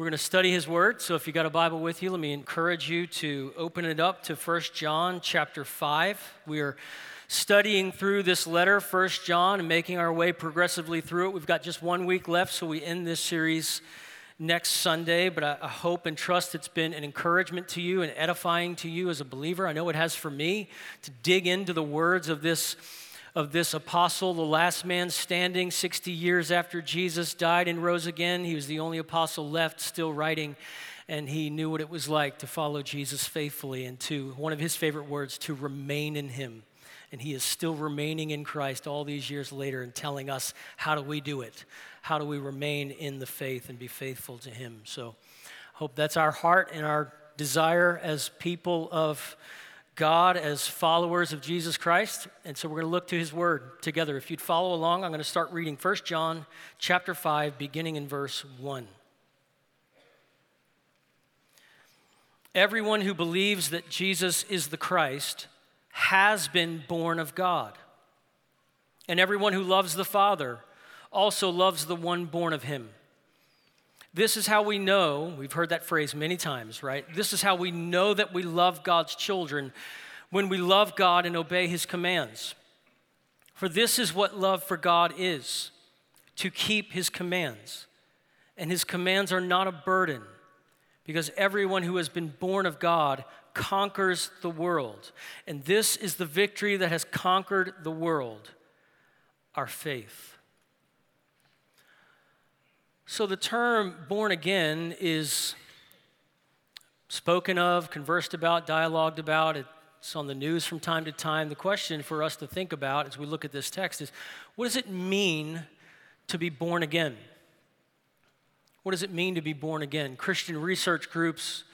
We're going to study his word. So if you got a Bible with you, let me encourage you to open it up to First John chapter 5. We are studying through this letter, First John, and making our way progressively through it. We've got just one week left, so we end this series next Sunday, but I, I, hope and trust it's been an encouragement to you and edifying to you as a believer. I know it has for me to dig into the words of this of this apostle, the last man standing 60 years after Jesus died and rose again. He was the only apostle left still writing, and he knew what it was like to follow Jesus faithfully and to, one of his favorite words, to remain in him. And he is still remaining in Christ all these years later and telling us how do we do it? How do we remain in the faith and be faithful to him? So, hope that's our heart and our desire as people of God as followers of Jesus Christ. And so we're going to look to his word together. If you'd follow along, I'm going to start reading 1 John chapter 5 beginning in verse 1. Everyone who believes that Jesus is the Christ has been born of God. And everyone who loves the Father also loves the one born of him. This is how we know, we've heard that phrase many times, right? This is how we know that we love God's children when we love God and obey his commands. For this is what love for God is to keep his commands. And his commands are not a burden, because everyone who has been born of God conquers the world. And this is the victory that has conquered the world our faith. So the term born again is spoken of, conversed about, dialogued about. It's on the news from time to time. The question for us to think about as we look at this text is what does it mean to be born again? What does it mean to be born again? Christian research groups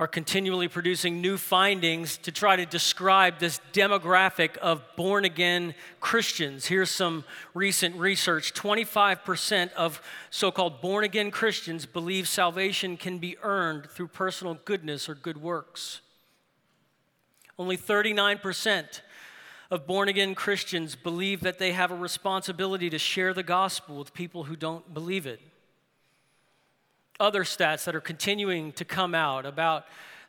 are continually producing new findings to try to describe this demographic of born again Christians. Here's some recent research 25% of so called born again Christians believe salvation can be earned through personal goodness or good works. Only 39% of born again Christians believe that they have a responsibility to share the gospel with people who don't believe it other stats that are continuing to come out about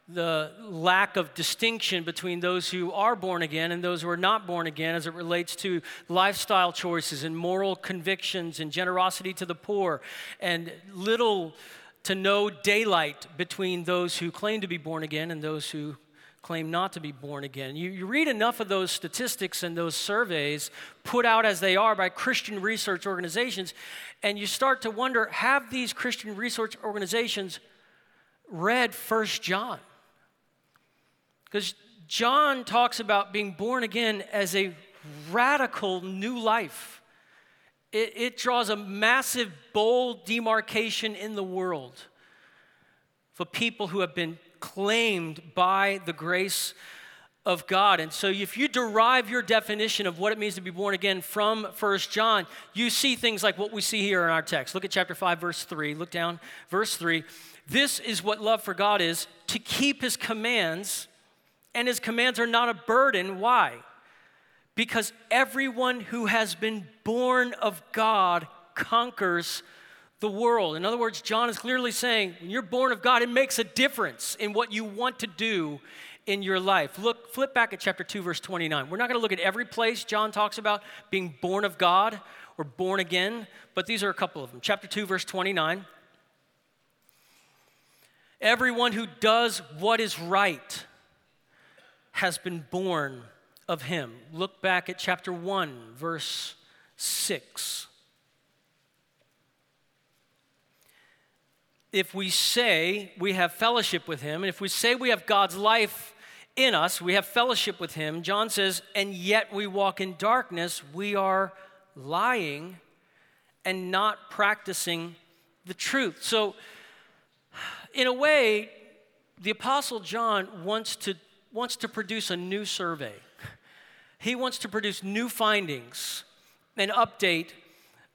the lack of distinction between those who are born again and those who are not born again as it relates to lifestyle choices and moral convictions and generosity to the poor, and little to no daylight between those who claim to be born again and those who claim not to be born again. You, you read enough of those statistics and those surveys put out as they are by Christian research organizations, and you start to wonder have these Christian research organizations read First John? Because John talks about being born again as a radical new life. It, it draws a massive, bold demarcation in the world for people who have been claimed by the grace of God. And so if you derive your definition of what it means to be born again from First John, you see things like what we see here in our text. Look at chapter 5 verse 3. Look down verse 3. This is what love for God is, to keep his commands, and his commands are not a burden. Why? Because everyone who has been born of God conquers the world. In other words, John is clearly saying when you're born of God, it makes a difference in what you want to do in your life. Look, flip back at chapter 2, verse 29. We're not going to look at every place John talks about being born of God or born again, but these are a couple of them. Chapter 2, verse 29. Everyone who does what is right has been born of him. Look back at chapter 1, verse 6. If we say we have fellowship with him, and if we say we have God's life in us, we have fellowship with him, John says, and yet we walk in darkness, we are lying and not practicing the truth. So, in a way, the Apostle John wants to, wants to produce a new survey. He wants to produce new findings and update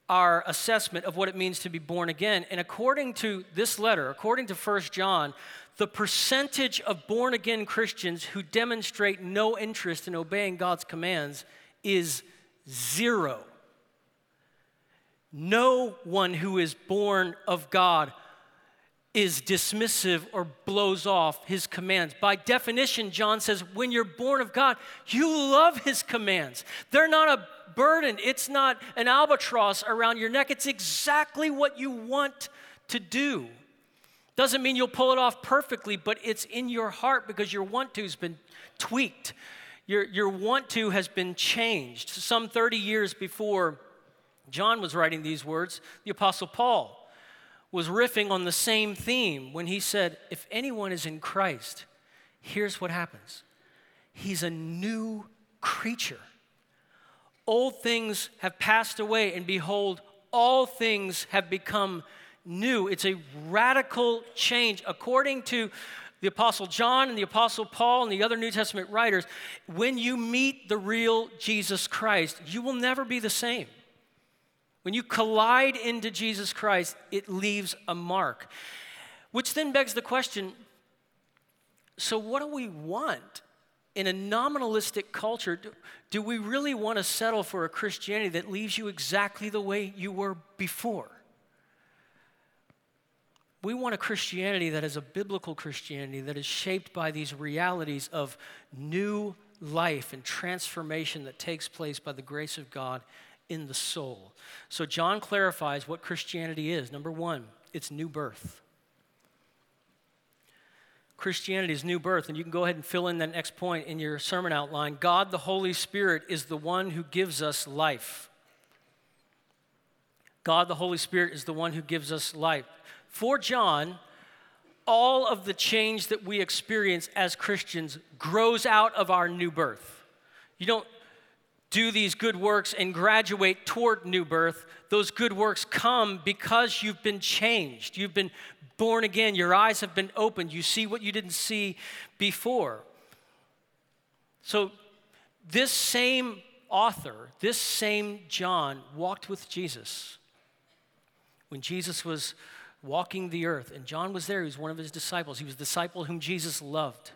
our assessment of what it means to be born again. And according to this letter, according to 1 John, the percentage of born again Christians who demonstrate no interest in obeying God's commands is zero. No one who is born of God is dismissive or blows off his commands. By definition, John says, when you're born of God, you love his commands. They're not a burden, it's not an albatross around your neck. It's exactly what you want to do. Doesn't mean you'll pull it off perfectly, but it's in your heart because your want to's been tweaked. Your, your want to has been changed. Some 30 years before John was writing these words, the Apostle Paul was riffing on the same theme when he said, If anyone is in Christ, here's what happens he's a new creature. Old things have passed away, and behold, all things have become new. It's a radical change. According to the Apostle John and the Apostle Paul and the other New Testament writers, when you meet the real Jesus Christ, you will never be the same. When you collide into Jesus Christ, it leaves a mark. Which then begs the question so, what do we want? In a nominalistic culture, do, do we really want to settle for a Christianity that leaves you exactly the way you were before? We want a Christianity that is a biblical Christianity that is shaped by these realities of new life and transformation that takes place by the grace of God in the soul. So, John clarifies what Christianity is. Number one, it's new birth. Christianity is new birth, and you can go ahead and fill in that next point in your sermon outline. God, the Holy Spirit, is the one who gives us life. God, the Holy Spirit, is the one who gives us life. For John, all of the change that we experience as Christians grows out of our new birth. You don't do these good works and graduate toward new birth. Those good works come because you've been changed. You've been born again. Your eyes have been opened. You see what you didn't see before. So, this same author, this same John, walked with Jesus. When Jesus was walking the earth. And John was there. He was one of his disciples. He was a disciple whom Jesus loved.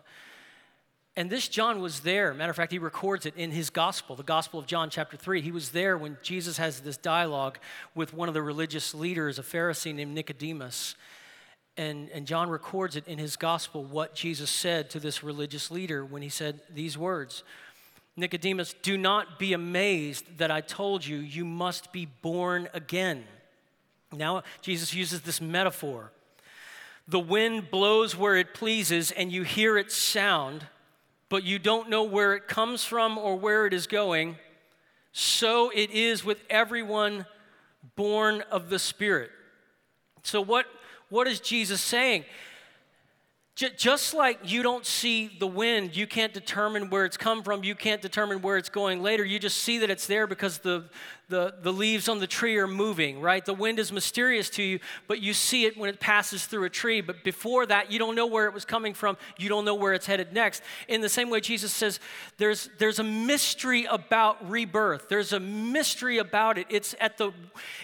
And this John was there. Matter of fact, he records it in his gospel, the Gospel of John, chapter 3. He was there when Jesus has this dialogue with one of the religious leaders, a Pharisee named Nicodemus. And, and John records it in his gospel what Jesus said to this religious leader when he said these words Nicodemus, do not be amazed that I told you, you must be born again. Now, Jesus uses this metaphor. The wind blows where it pleases, and you hear its sound, but you don't know where it comes from or where it is going. So it is with everyone born of the Spirit. So, what, what is Jesus saying? Just like you don't see the wind, you can't determine where it's come from, you can't determine where it's going later. You just see that it's there because the, the, the leaves on the tree are moving, right? The wind is mysterious to you, but you see it when it passes through a tree. But before that, you don't know where it was coming from, you don't know where it's headed next. In the same way, Jesus says there's, there's a mystery about rebirth, there's a mystery about it. It's at, the,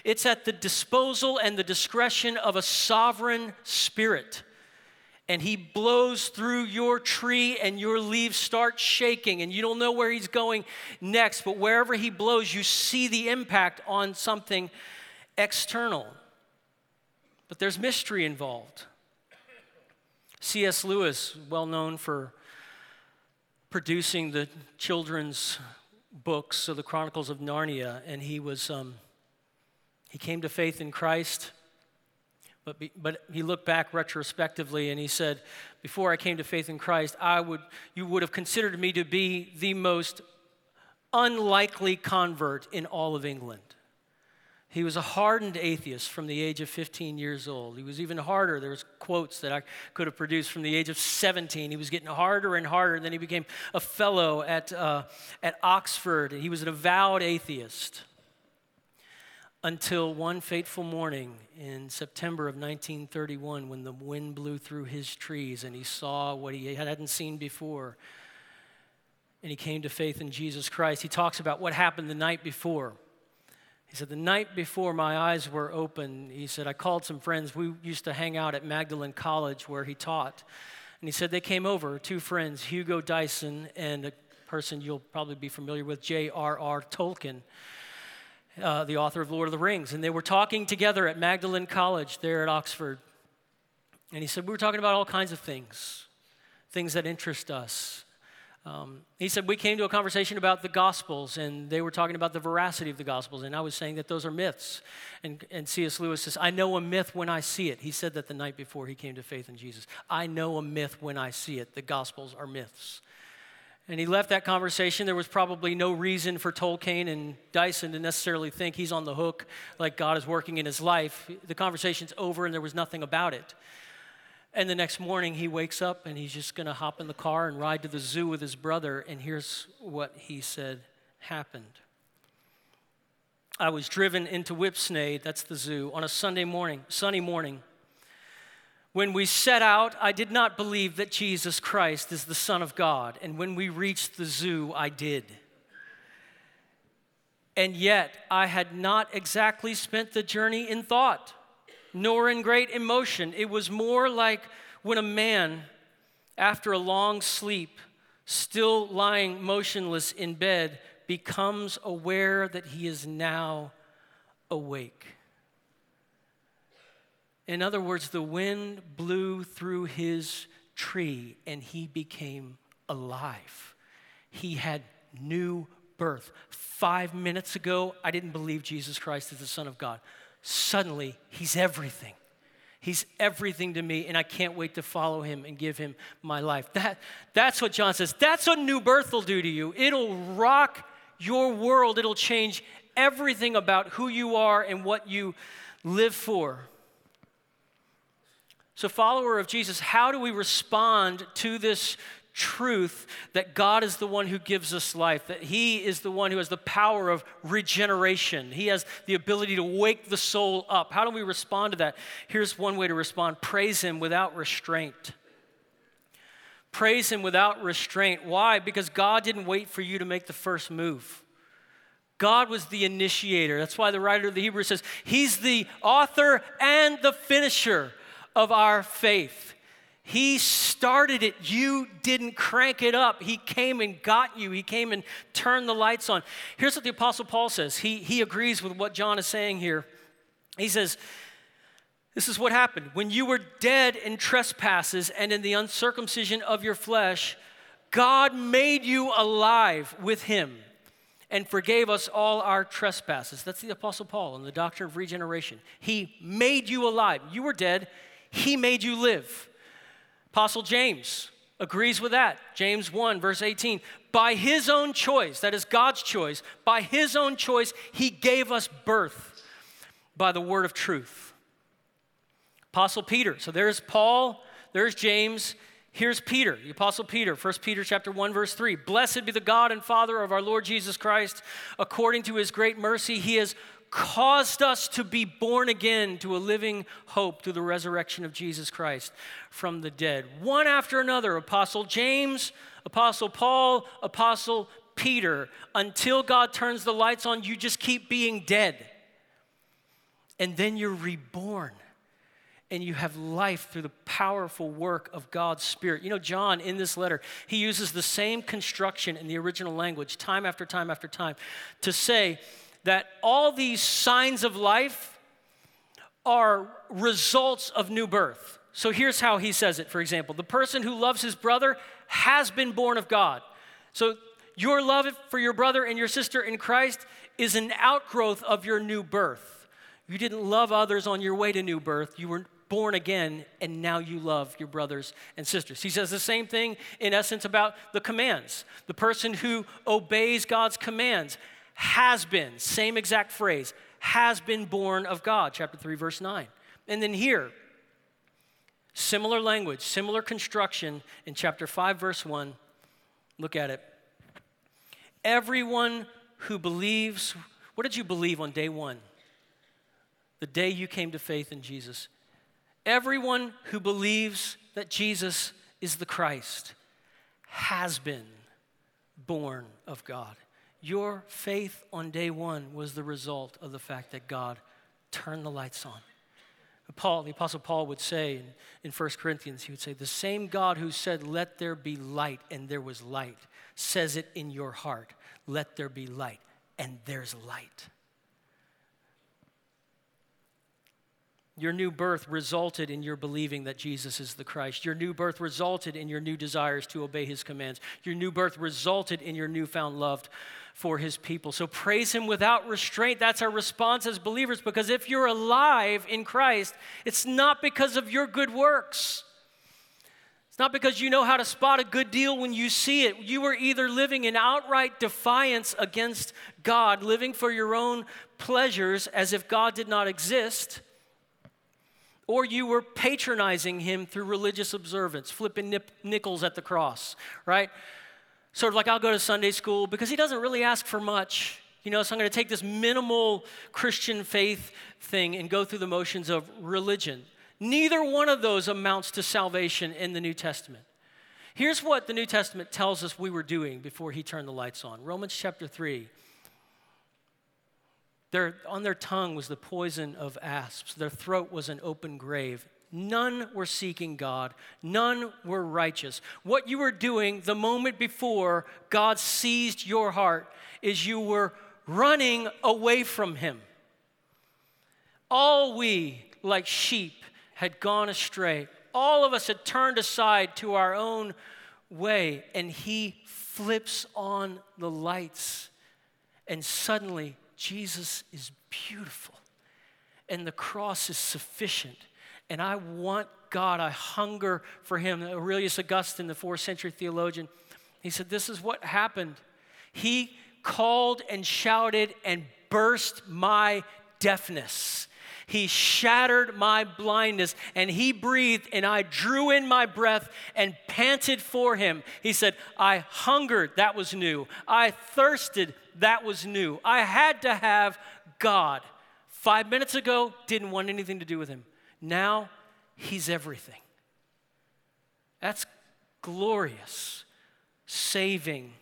it's at the disposal and the discretion of a sovereign spirit and he blows through your tree and your leaves start shaking and you don't know where he's going next but wherever he blows you see the impact on something external. But there's mystery involved. Cs lewis well known for producing the children's books so the chronicles of narnia and he was um, he came to faith in christ but, be, but he looked back retrospectively and he said, Before I came to faith in Christ, I would, you would have considered me to be the most unlikely convert in all of England. He was a hardened atheist from the age of 15 years old. He was even harder. There's quotes that I could have produced from the age of 17. He was getting harder and harder. And then he became a fellow at, uh, at Oxford. He was an avowed atheist until one fateful morning in September of 1931 when the wind blew through his trees and he saw what he hadn't seen before. And he came to faith in Jesus Christ. He talks about what happened the night before. He said, The night before my eyes were open, he said, I called some friends. We used to hang out at Magdalen College where he taught. And he said, They came over, two friends, Hugo Dyson and a person you'll probably be familiar with, J.R.R. Tolkien uh, the author of Lord of the Rings, and they were talking together at Magdalen College there at Oxford. And he said, We were talking about all kinds of things, things that interest us. Um, he said, We came to a conversation about the Gospels, and they were talking about the veracity of the Gospels, and I was saying that those are myths. And, and C.S. Lewis says, I know a myth when I see it. He said that the night before he came to faith in Jesus. I know a myth when I see it. The Gospels are myths. And he left that conversation. There was probably no reason for Tolkien and Dyson to necessarily think he's on the hook, like God is working in his life. The conversation's over, and there was nothing about it. And the next morning, he wakes up and he's just going to hop in the car and ride to the zoo with his brother. And here's what he said happened. I was driven into Whipsnade, that's the zoo, on a Sunday morning, sunny morning. When we set out, I did not believe that Jesus Christ is the Son of God. And when we reached the zoo, I did. And yet, I had not exactly spent the journey in thought nor in great emotion. It was more like when a man, after a long sleep, still lying motionless in bed, becomes aware that he is now awake. In other words, the wind blew through his tree and he became alive. He had new birth. Five minutes ago, I didn't believe Jesus Christ is the Son of God suddenly he's everything. He's everything to me, and I can't wait to follow him and give him my life. That, that's what John says. That's what new birth will do to you. It'll rock your world, it'll change everything about who you are and what you live for. So, follower of Jesus, how do we respond to this truth that God is the one who gives us life, that He is the one who has the power of regeneration. He has the ability to wake the soul up. How do we respond to that? Here's one way to respond praise Him without restraint. Praise Him without restraint. Why? Because God didn't wait for you to make the first move. God was the initiator. That's why the writer of the Hebrews says, He's the author and the finisher of our faith. He started it. You didn't crank it up. He came and got you. He came and turned the lights on. Here's what the Apostle Paul says. He, he agrees with what John is saying here. He says, This is what happened. When you were dead in trespasses and in the uncircumcision of your flesh, God made you alive with him and forgave us all our trespasses. That's the Apostle Paul in the doctrine of regeneration. He made you alive. You were dead, He made you live. Apostle James agrees with that. James 1, verse 18. By his own choice, that is God's choice, by his own choice, he gave us birth by the word of truth. Apostle Peter. So there's Paul, there's James, here's Peter, the apostle Peter, 1 Peter chapter 1 verse 3. Blessed be the God and Father of our Lord Jesus Christ, according to his great mercy he has caused us to be born again to a living hope through the resurrection of Jesus Christ from the dead. One after another, Apostle James, Apostle Paul, Apostle Peter, until God turns the lights on, you just keep being dead. And then you're reborn and you have life through the powerful work of God's Spirit. You know, John, in this letter, he uses the same construction in the original language time after time after time to say, that all these signs of life are results of new birth. So here's how he says it, for example the person who loves his brother has been born of God. So your love for your brother and your sister in Christ is an outgrowth of your new birth. You didn't love others on your way to new birth. You were born again, and now you love your brothers and sisters. He says the same thing, in essence, about the commands. The person who obeys God's commands has been, same exact phrase, has been born of God, chapter 3, verse 9. And then here, similar language, similar construction in chapter 5, verse 1. Look at it. Everyone who believes, what did you believe on day one? The day you came to faith in Jesus. Everyone who believes that Jesus is the Christ has been born of God. Your faith on day one was the result of the fact that God turned the lights on. Paul, the Apostle Paul would say in, in 1 Corinthians, he would say, The same God who said, Let there be light, and there was light, says it in your heart, Let there be light, and there's light. Your new birth resulted in your believing that Jesus is the Christ. Your new birth resulted in your new desires to obey his commands. Your new birth resulted in your newfound love for his people. So praise him without restraint. That's our response as believers because if you're alive in Christ, it's not because of your good works. It's not because you know how to spot a good deal when you see it. You were either living in outright defiance against God, living for your own pleasures as if God did not exist or you were patronizing him through religious observance, flipping nip- nickels at the cross, right? Sort of like I'll go to Sunday school because he doesn't really ask for much. You know, so I'm going to take this minimal Christian faith thing and go through the motions of religion. Neither one of those amounts to salvation in the New Testament. Here's what the New Testament tells us we were doing before he turned the lights on Romans chapter 3, their, on their tongue was the poison of asps, their throat was an open grave. None were seeking God, none were righteous. What you were doing the moment before God seized your heart is you were running away from Him. All we, like sheep, had gone astray. All of us had turned aside to our own way, and He flips on the lights, and suddenly Jesus is beautiful and the cross is sufficient. And I want God, I hunger for Him. Aurelius Augustine, the fourth century theologian, he said, This is what happened. He called and shouted and burst my deafness. He shattered my blindness and he breathed, and I drew in my breath and panted for him. He said, I hungered, that was new. I thirsted, that was new. I had to have God. Five minutes ago, didn't want anything to do with him. Now, he's everything. That's glorious, saving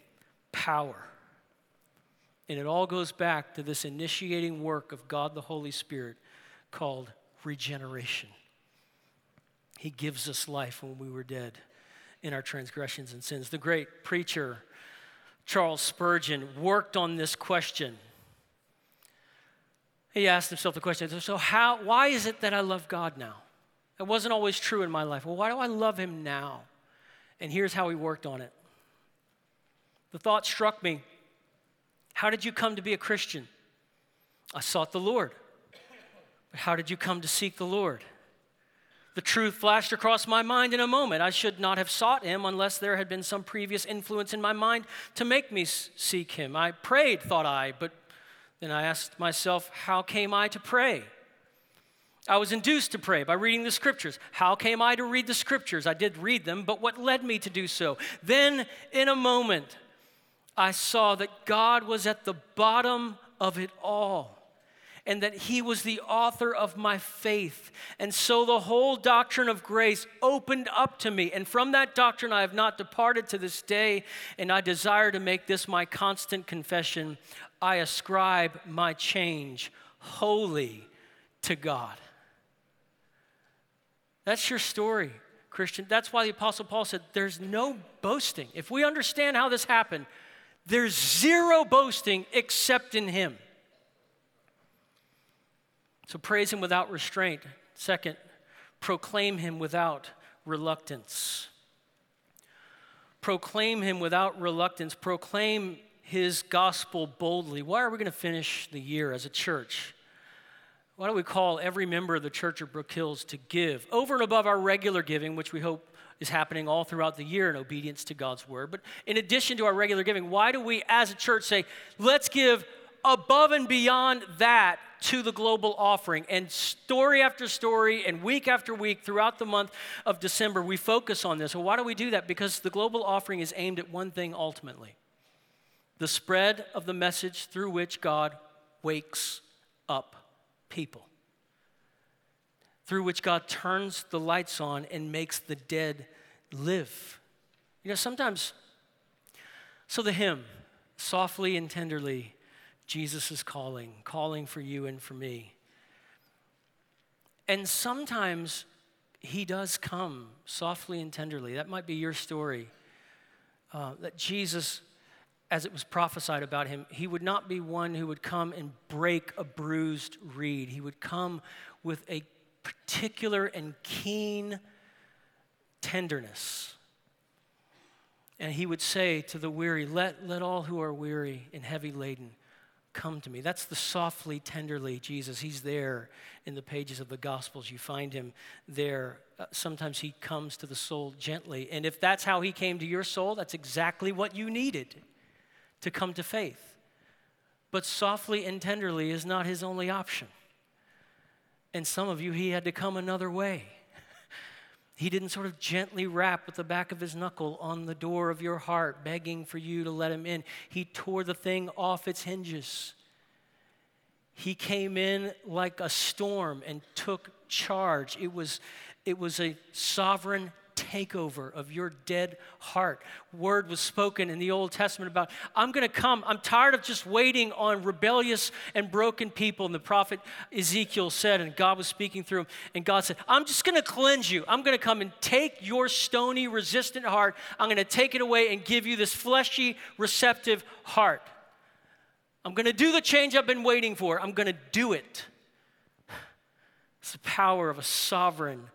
power. And it all goes back to this initiating work of God the Holy Spirit called regeneration. He gives us life when we were dead in our transgressions and sins. The great preacher Charles Spurgeon worked on this question. He asked himself the question so, how, why is it that I love God now? It wasn't always true in my life. Well, why do I love Him now? And here's how he worked on it. The thought struck me How did you come to be a Christian? I sought the Lord. But how did you come to seek the Lord? The truth flashed across my mind in a moment. I should not have sought him unless there had been some previous influence in my mind to make me seek him. I prayed, thought I, but then I asked myself, how came I to pray? I was induced to pray by reading the scriptures. How came I to read the scriptures? I did read them, but what led me to do so? Then, in a moment, I saw that God was at the bottom of it all and that He was the author of my faith. And so the whole doctrine of grace opened up to me. And from that doctrine, I have not departed to this day, and I desire to make this my constant confession. I ascribe my change wholly to God. That's your story, Christian. That's why the Apostle Paul said, There's no boasting. If we understand how this happened, there's zero boasting except in Him. So praise him without restraint. Second, proclaim him without reluctance. Proclaim him without reluctance. Proclaim his gospel boldly. Why are we going to finish the year as a church? Why don't we call every member of the Church of Brook Hills to give over and above our regular giving, which we hope is happening all throughout the year in obedience to God's word. But in addition to our regular giving, why do we as a church say, let's give above and beyond that to the global offering. And story after story and week after week throughout the month of December, we focus on this. Well, why do we do that? Because the global offering is aimed at one thing ultimately the spread of the message through which God wakes up people, through which God turns the lights on and makes the dead live. You know, sometimes, so the hymn, softly and tenderly, Jesus is calling, calling for you and for me. And sometimes he does come softly and tenderly. That might be your story. Uh, that Jesus, as it was prophesied about him, he would not be one who would come and break a bruised reed. He would come with a particular and keen tenderness. And he would say to the weary, Let, let all who are weary and heavy laden come to me. That's the softly, tenderly Jesus. He's there in the pages of the Gospels. You find him there. Uh, sometimes he comes to the soul gently. And if that's how he came to your soul, that's exactly what you needed to come to faith. But softly and tenderly is not his only option. And some of you, he had to come another way. He didn't sort of gently rap with the back of his knuckle on the door of your heart, begging for you to let him in. He tore the thing off its hinges. He came in like a storm and took charge. It was, it was a sovereign takeover of your dead heart. Word was spoken in the Old Testament about, I'm going to come. I'm tired of just waiting on rebellious and broken people. And the prophet Ezekiel said, and God was speaking through him, and God said, I'm just going to cleanse you. I'm going to come and take your stony, resistant heart. I'm going to take it away and give you this fleshy, receptive heart. I'm going to do the change I've been waiting for. I'm going to do it. It's the power of a sovereign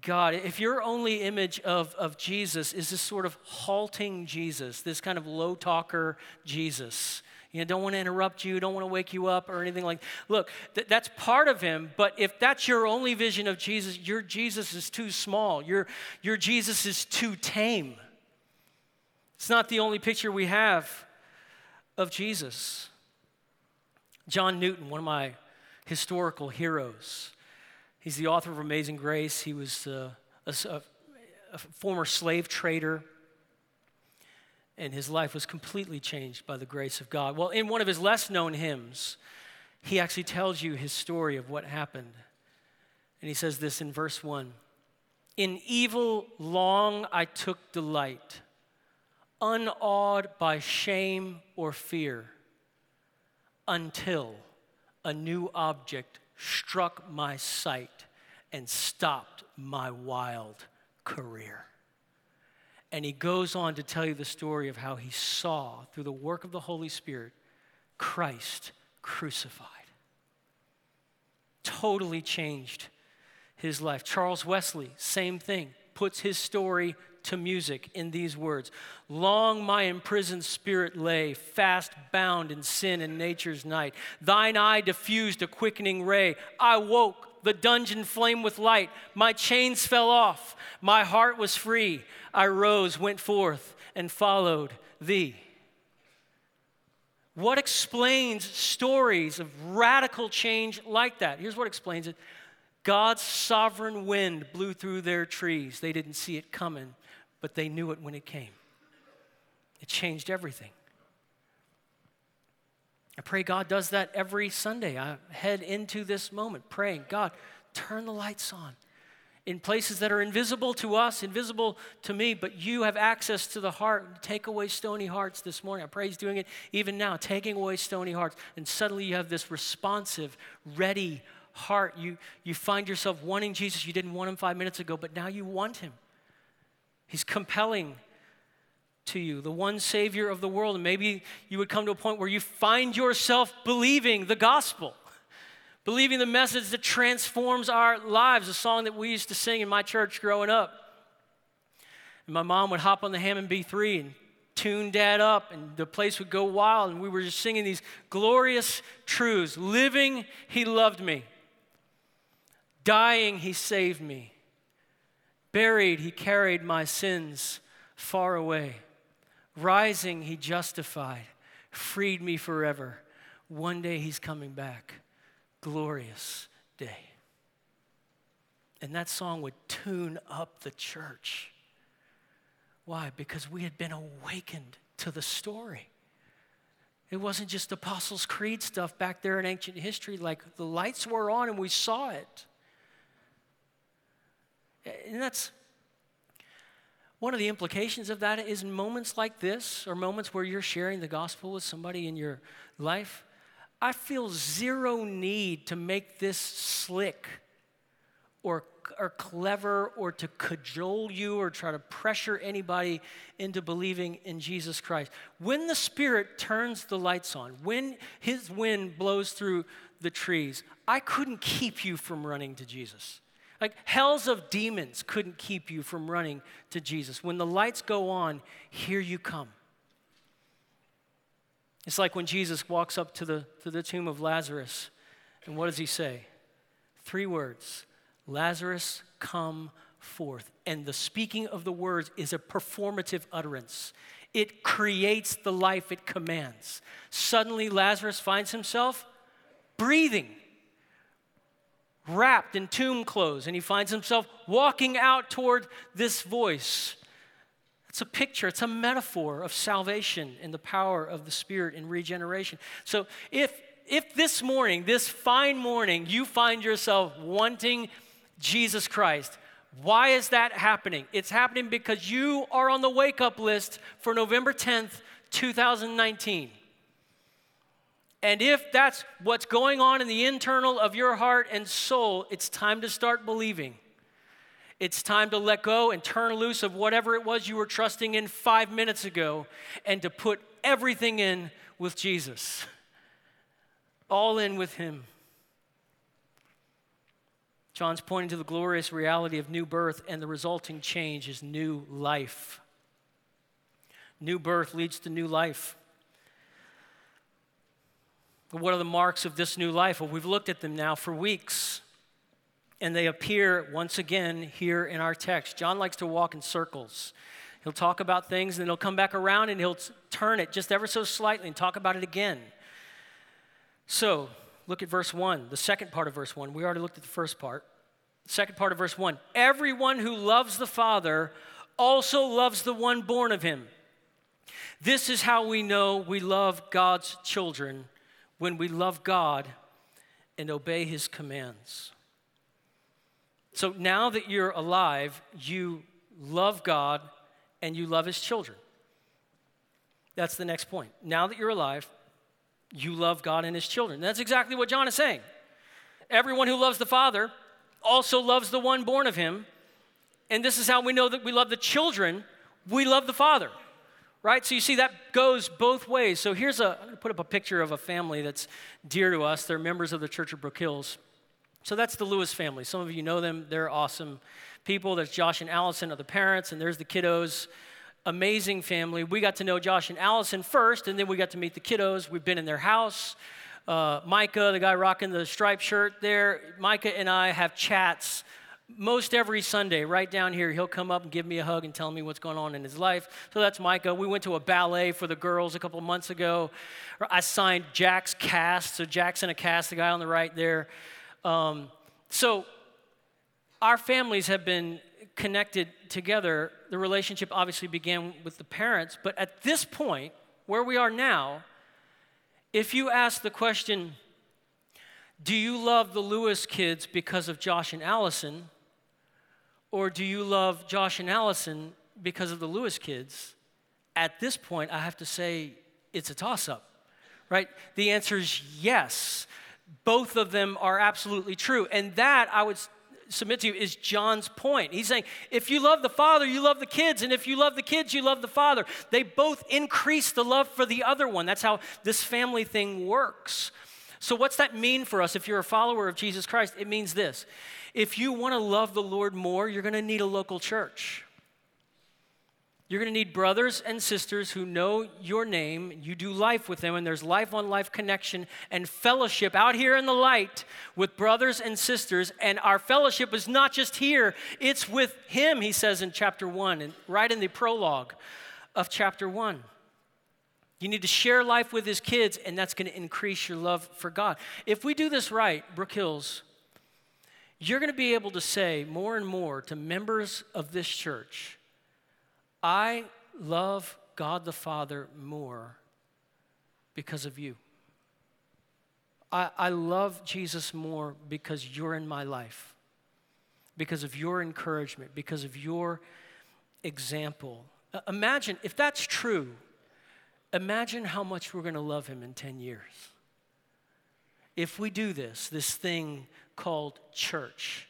God, if your only image of, of Jesus is this sort of halting Jesus, this kind of low talker Jesus, you know, don't want to interrupt you, don't want to wake you up or anything like Look, th- that's part of him, but if that's your only vision of Jesus, your Jesus is too small. Your, your Jesus is too tame. It's not the only picture we have of Jesus. John Newton, one of my historical heroes, He's the author of Amazing Grace. He was uh, a, a, a former slave trader, and his life was completely changed by the grace of God. Well, in one of his less known hymns, he actually tells you his story of what happened. And he says this in verse 1 In evil long I took delight, unawed by shame or fear, until a new object struck my sight and stopped my wild career. And he goes on to tell you the story of how he saw, through the work of the Holy Spirit, Christ crucified. Totally changed his life. Charles Wesley, same thing, puts his story to music in these words Long my imprisoned spirit lay, fast bound in sin and nature's night. Thine eye diffused a quickening ray. I woke, the dungeon flamed with light. My chains fell off, my heart was free. I rose, went forth, and followed thee. What explains stories of radical change like that? Here's what explains it God's sovereign wind blew through their trees. They didn't see it coming but they knew it when it came. It changed everything. I pray God does that every Sunday. I head into this moment praying, God, turn the lights on in places that are invisible to us, invisible to me, but you have access to the heart. Take away stony hearts this morning. I pray He's doing it even now, taking away stony hearts. And suddenly you have this responsive, ready heart. You, you find yourself wanting Jesus. You didn't want Him five minutes ago, but now you want Him. He's compelling to you, the one Savior of the world. And maybe you would come to a point where you find yourself believing the gospel, believing the message that transforms our lives, a song that we used to sing in my church growing up. And my mom would hop on the Hammond B3 and tune dad up, and the place would go wild. And we were just singing these glorious truths living, He loved me, dying, He saved me. Buried, he carried my sins far away. Rising, he justified, freed me forever. One day he's coming back. Glorious day. And that song would tune up the church. Why? Because we had been awakened to the story. It wasn't just Apostles' Creed stuff back there in ancient history, like the lights were on and we saw it. And that's one of the implications of that is in moments like this, or moments where you're sharing the gospel with somebody in your life, I feel zero need to make this slick or, or clever or to cajole you or try to pressure anybody into believing in Jesus Christ. When the Spirit turns the lights on, when His wind blows through the trees, I couldn't keep you from running to Jesus. Like hells of demons couldn't keep you from running to Jesus. When the lights go on, here you come. It's like when Jesus walks up to the, to the tomb of Lazarus, and what does he say? Three words Lazarus, come forth. And the speaking of the words is a performative utterance. It creates the life it commands. Suddenly, Lazarus finds himself breathing, wrapped in tomb clothes, and he finds himself walking out toward this voice. It's a picture, it's a metaphor of salvation and the power of the Spirit in regeneration. So if if this morning, this fine morning, you find yourself wanting Jesus Christ, why is that happening? It's happening because you are on the wake up list for November 10th, 2019. And if that's what's going on in the internal of your heart and soul, it's time to start believing. It's time to let go and turn loose of whatever it was you were trusting in five minutes ago and to put everything in with Jesus. All in with Him. John's pointing to the glorious reality of new birth, and the resulting change is new life. New birth leads to new life. What are the marks of this new life? Well, we've looked at them now for weeks, and they appear once again here in our text. John likes to walk in circles. He'll talk about things, and then he'll come back around and he'll turn it just ever so slightly and talk about it again. So, look at verse 1, the second part of verse 1. We already looked at the first part. Second part of verse 1 Everyone who loves the Father also loves the one born of him. This is how we know we love God's children when we love God and obey his commands. So now that you're alive, you love God and you love his children. That's the next point. Now that you're alive, you love God and his children. That's exactly what John is saying. Everyone who loves the Father also loves the one born of him. And this is how we know that we love the children, we love the Father right? So you see, that goes both ways. So here's a, I'm going to put up a picture of a family that's dear to us. They're members of the Church of Brook Hills. So that's the Lewis family. Some of you know them. They're awesome people. There's Josh and Allison are the parents, and there's the kiddos. Amazing family. We got to know Josh and Allison first, and then we got to meet the kiddos. We've been in their house. Uh, Micah, the guy rocking the striped shirt there, Micah and I have chats most every Sunday, right down here, he'll come up and give me a hug and tell me what's going on in his life. So that's Micah. We went to a ballet for the girls a couple months ago. I signed Jack's cast. So Jack's in a cast, the guy on the right there. Um, so our families have been connected together. The relationship obviously began with the parents, but at this point, where we are now, if you ask the question, do you love the Lewis kids because of Josh and Allison? Or do you love Josh and Allison because of the Lewis kids? At this point, I have to say it's a toss up, right? The answer is yes. Both of them are absolutely true. And that, I would submit to you, is John's point. He's saying, if you love the Father, you love the kids. And if you love the kids, you love the Father. They both increase the love for the other one. That's how this family thing works. So, what's that mean for us if you're a follower of Jesus Christ? It means this if you want to love the Lord more, you're going to need a local church. You're going to need brothers and sisters who know your name. You do life with them, and there's life on life connection and fellowship out here in the light with brothers and sisters. And our fellowship is not just here, it's with Him, he says in chapter 1, and right in the prologue of chapter 1. You need to share life with His kids, and that's going to increase your love for God. If we do this right, Brook Hills, you're going to be able to say more and more to members of this church, I love God the Father more because of you. I, I love Jesus more because you're in my life, because of your encouragement, because of your example. Uh, imagine, if that's true, imagine how much we're going to love him in 10 years. If we do this, this thing called church.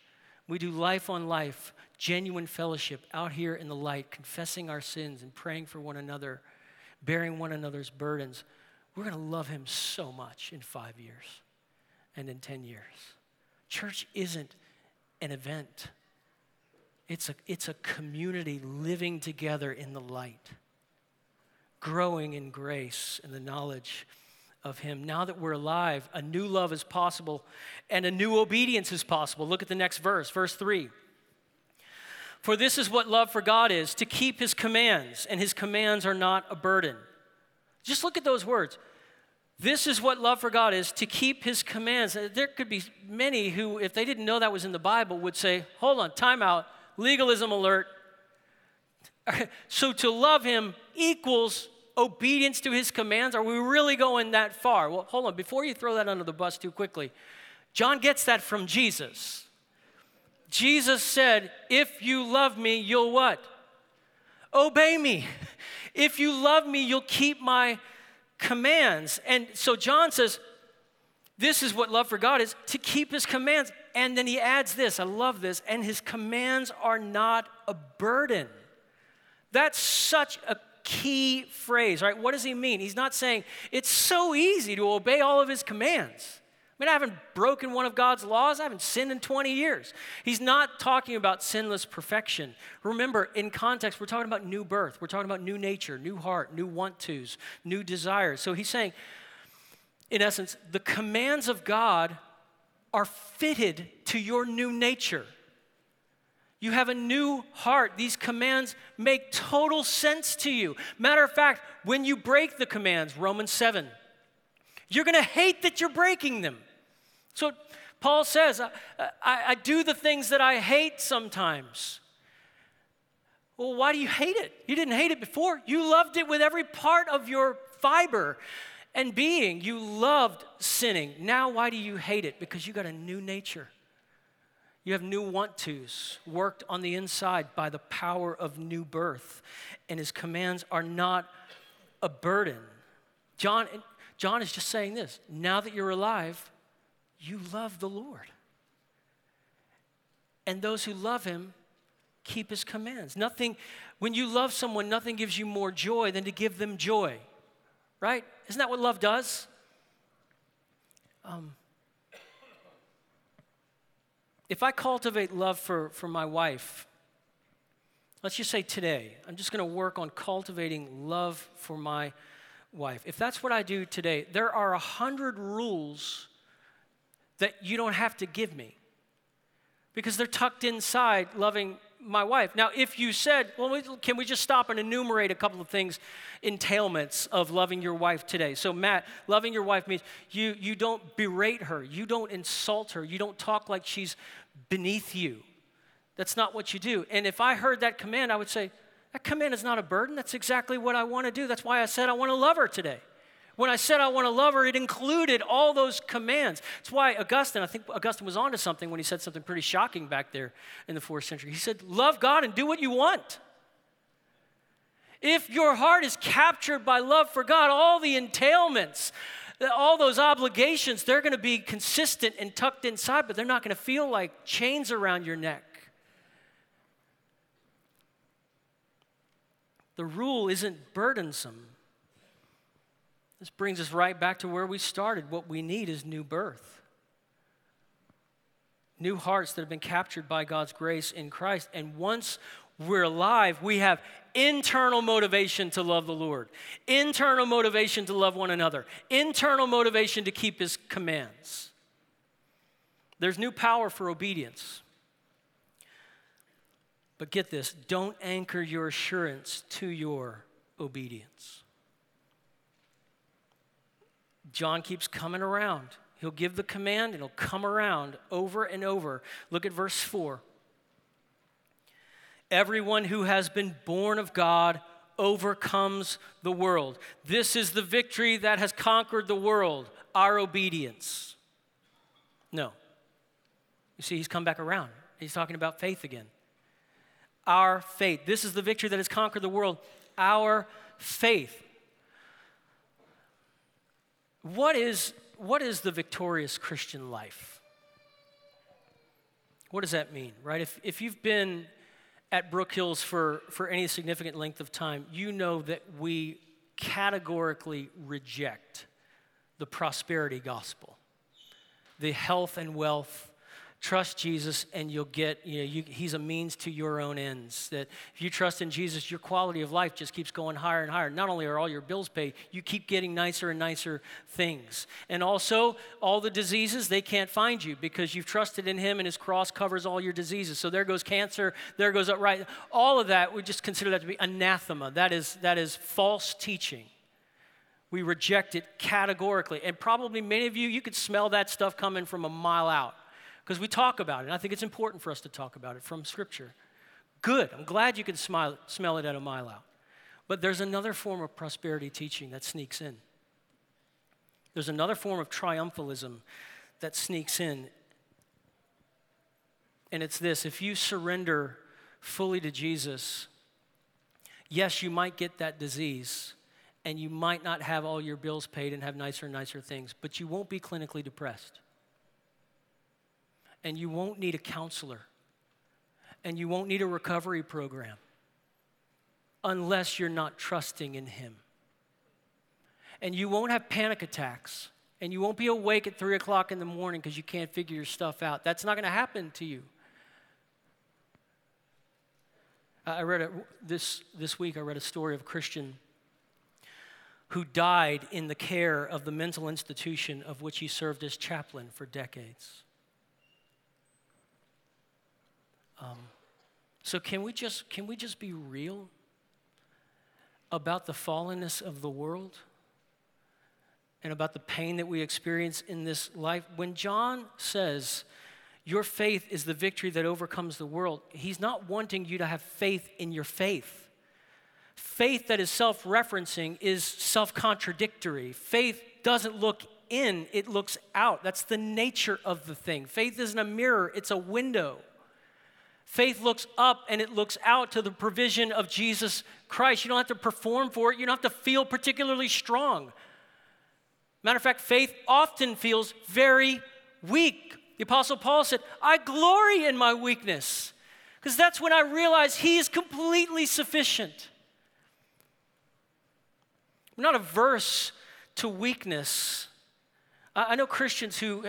We do life on life, genuine fellowship out here in the light, confessing our sins and praying for one another, bearing one another's burdens. We're going to love him so much in five years and in 10 years. Church isn't an event, it's a, it's a community living together in the light, growing in grace and the knowledge of Him. Now that we're alive, a new love is possible and a new obedience is possible. Look at the next verse, verse 3. For this is what love for God is to keep His commands, and His commands are not a burden. Just look at those words. This is what love for God is to keep His commands. Uh, there could be many who, if they didn't know that was in the Bible, would say, Hold on, time out, legalism alert. So to love Him equals obedience to his commands? Are we really going that far? Well, hold on. Before you throw that under the bus too quickly, John gets that from Jesus. Jesus said, If you love me, you'll what? Obey me. If you love me, you'll keep my commands. And so John says, This is what love for God is to keep his commands. And then he adds this I love this, and his commands are not a burden. That's such a key phrase, right? What does he mean? He's not saying it's so easy to obey all of his commands. I mean, I haven't broken one of God's laws. I haven't sinned in 20 years. He's not talking about sinless perfection. Remember, in context, we're talking about new birth. We're talking about new nature, new heart, new want tos, new desires. So he's saying, in essence, the commands of God are fitted to your new nature. You have a new heart. These commands make total sense to you. Matter of fact, when you break the commands, Romans 7, you're going to hate that you're breaking them. So Paul says, I, I, I, do the things that I hate sometimes. Well, why do you hate it? You didn't hate it before. You loved it with every part of your fiber and being. You loved sinning. Now, why do you hate it? Because you got a new nature. You have new want tos worked on the inside by the power of new birth. And his commands are not a burden. John, John is just saying this now that you're alive, you love the Lord. And those who love him keep his commands. Nothing, when you love someone, nothing gives you more joy than to give them joy, right? Isn't that what love does? Um, if I cultivate love for, for my wife, let's just say today, I'm just going to work on cultivating love for my wife. If that's what I do today, there are a hundred rules that you don't have to give me because they're tucked inside loving my wife. Now, if you said, well, can we just stop and enumerate a couple of things, entailments of loving your wife today? So, Matt, loving your wife means you, you don't berate her, you don't insult her, you don't talk like she's beneath you. That's not what you do. And if I heard that command, I would say, that command is not a burden. That's exactly what I want to do. That's why I said I want to love her today. When I said I want to love her, it included all those commands. That's why Augustine, I think Augustine was onto something when he said something pretty shocking back there in the fourth century. He said, Love God and do what you want. If your heart is captured by love for God, all the entailments, all those obligations, they're going to be consistent and tucked inside, but they're not going to feel like chains around your neck. The rule isn't burdensome. This brings us right back to where we started. What we need is new birth. New hearts that have been captured by God's grace in Christ. And once we're alive, we have internal motivation to love the Lord, internal motivation to love one another, internal motivation to keep His commands. There's new power for obedience. But get this don't anchor your assurance to your obedience. John keeps coming around. He'll give the command and he'll come around over and over. Look at verse 4. Everyone who has been born of God overcomes the world. This is the victory that has conquered the world, our obedience. No. You see, he's come back around. He's talking about faith again. Our faith. This is the victory that has conquered the world, our faith. What is, what is the victorious Christian life? What does that mean, right? If, if you've been at Brook Hills for, for any significant length of time, you know that we categorically reject the prosperity gospel, the health and wealth trust Jesus and you'll get, you know, you, he's a means to your own ends. That if you trust in Jesus, your quality of life just keeps going higher and higher. Not only are all your bills paid, you keep getting nicer and nicer things. And also, all the diseases, they can't find you because you've trusted in him and his cross covers all your diseases. So there goes cancer, there goes right. All of that, we just consider that to be anathema. That is, that is false teaching. We reject it categorically. And probably many of you, you could smell that stuff coming from a mile out because we talk about it. I think it's important for us to talk about it from Scripture. Good. I'm glad you can smile, smell it at a mile out. But there's another form of prosperity teaching that sneaks in. There's another form of triumphalism that sneaks in. And it's this if you surrender fully to Jesus, yes, you might get that disease and you might not have all your bills paid and have nicer and nicer things, but you won't be clinically depressed and you won't need a counselor and you won't need a recovery program unless you're not trusting in Him. And you won't have panic attacks and you won't be awake at three o'clock in the morning because you can't figure your stuff out. That's not going to happen to you. I read this, this week, I read a story of a Christian who died in the care of the mental institution of which he served as chaplain for decades. Um, so can we just can we just be real about the fallenness of the world and about the pain that we experience in this life? When John says, "Your faith is the victory that overcomes the world," he's not wanting you to have faith in your faith. Faith that is self-referencing is self-contradictory. Faith doesn't look in, it looks out. That's the nature of the thing. Faith isn't a mirror, it's a window. Faith looks up and it looks out to the provision of Jesus Christ. You don't have to perform for it, you don't have to feel particularly strong. Matter of fact, faith often feels very weak. The Apostle Paul said, I glory in my weakness, because that's when I realize He is completely sufficient. I'm not averse to weakness. I know Christians who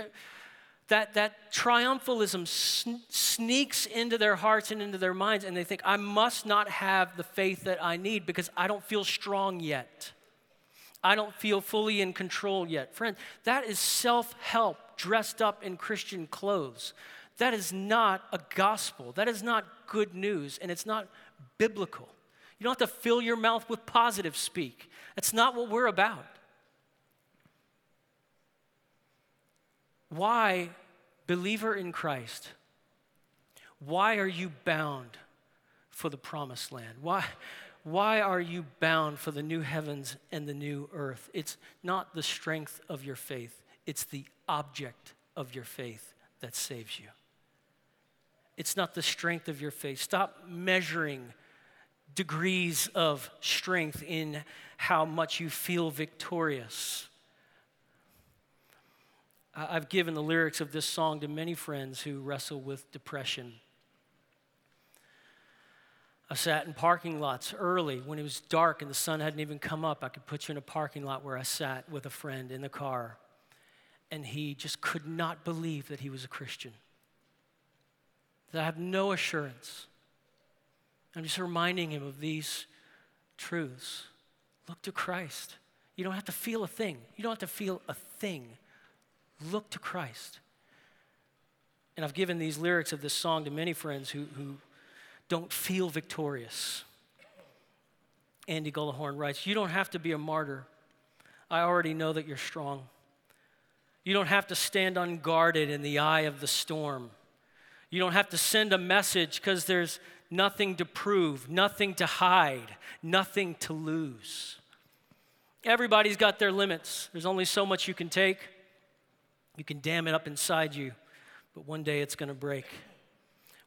that, that triumphalism sn- sneaks into their hearts and into their minds, and they think, I must not have the faith that I need because I don't feel strong yet. I don't feel fully in control yet. Friend, that is self help dressed up in Christian clothes. That is not a gospel. That is not good news, and it's not biblical. You don't have to fill your mouth with positive speak. That's not what we're about. Why, believer in Christ, why are you bound for the promised land? Why, why are you bound for the new heavens and the new earth? It's not the strength of your faith, it's the object of your faith that saves you. It's not the strength of your faith. Stop measuring degrees of strength in how much you feel victorious. I've given the lyrics of this song to many friends who wrestle with depression. I sat in parking lots early when it was dark and the sun hadn't even come up. I could put you in a parking lot where I sat with a friend in the car, and he just could not believe that he was a Christian. That I have no assurance. I'm just reminding him of these truths. Look to Christ. You don't have to feel a thing. You don't have to feel a thing Look to Christ. And I've given these lyrics of this song to many friends who, who don't feel victorious. Andy Gullahorn writes You don't have to be a martyr. I already know that you're strong. You don't have to stand unguarded in the eye of the storm. You don't have to send a message because there's nothing to prove, nothing to hide, nothing to lose. Everybody's got their limits. There's only so much you can take. You can dam it up inside you, but one day it's going to break.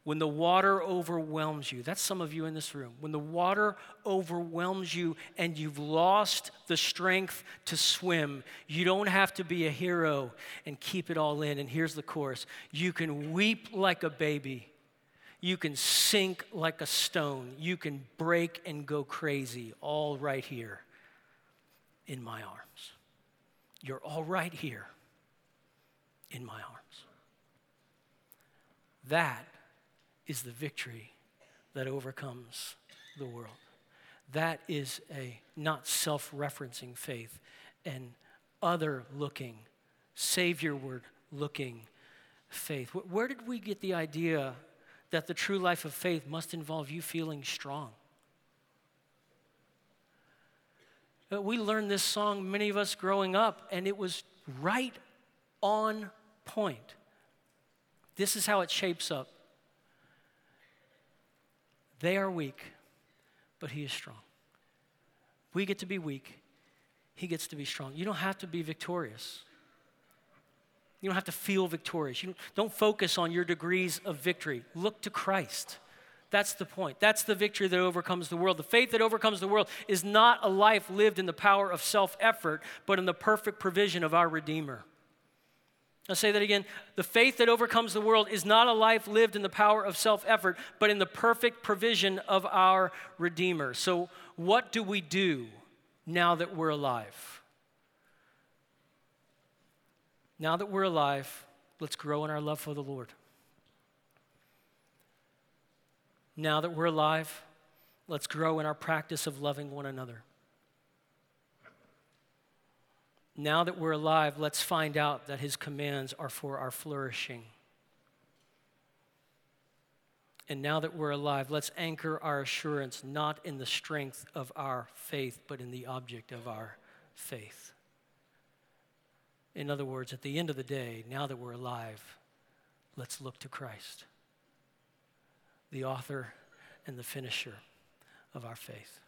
when the water overwhelms you, that's some of you in this room, when the water overwhelms you and you've lost the strength to swim, you don't have to be a hero and keep it all in. And here's the chorus you can weep like a baby. You can sink like a stone. You can break and go crazy, all right here in my arms. You're all right here in my arms. That is the victory that overcomes the world. That is a not self referencing faith, and other looking, Saviorward looking faith. Where did we get the idea that the true life of faith must involve you feeling strong? Uh, we learned this song, many of us growing up, and it was right on point. This is how it shapes up. They are weak, but he is strong. We get to be weak, he gets to be strong. You don't have to be victorious. You don't have to feel victorious. You don't focus on your degrees of victory. Look to Christ. That's the point. That's the victory that overcomes the world. The faith that overcomes the world is not a life lived in the power of self effort, but in the perfect provision of our Redeemer. I'll say that again. The faith that overcomes the world is not a life lived in the power of self effort, but in the perfect provision of our Redeemer. So, what do we do now that we're alive? Now that we're alive, let's grow in our love for the Lord. Now that we're alive, let's grow in our practice of loving one another. Now that we're alive, let's find out that his commands are for our flourishing. And now that we're alive, let's anchor our assurance not in the strength of our faith, but in the object of our faith. In other words, at the end of the day, now that we're alive, let's look to Christ, the author and the finisher of our faith.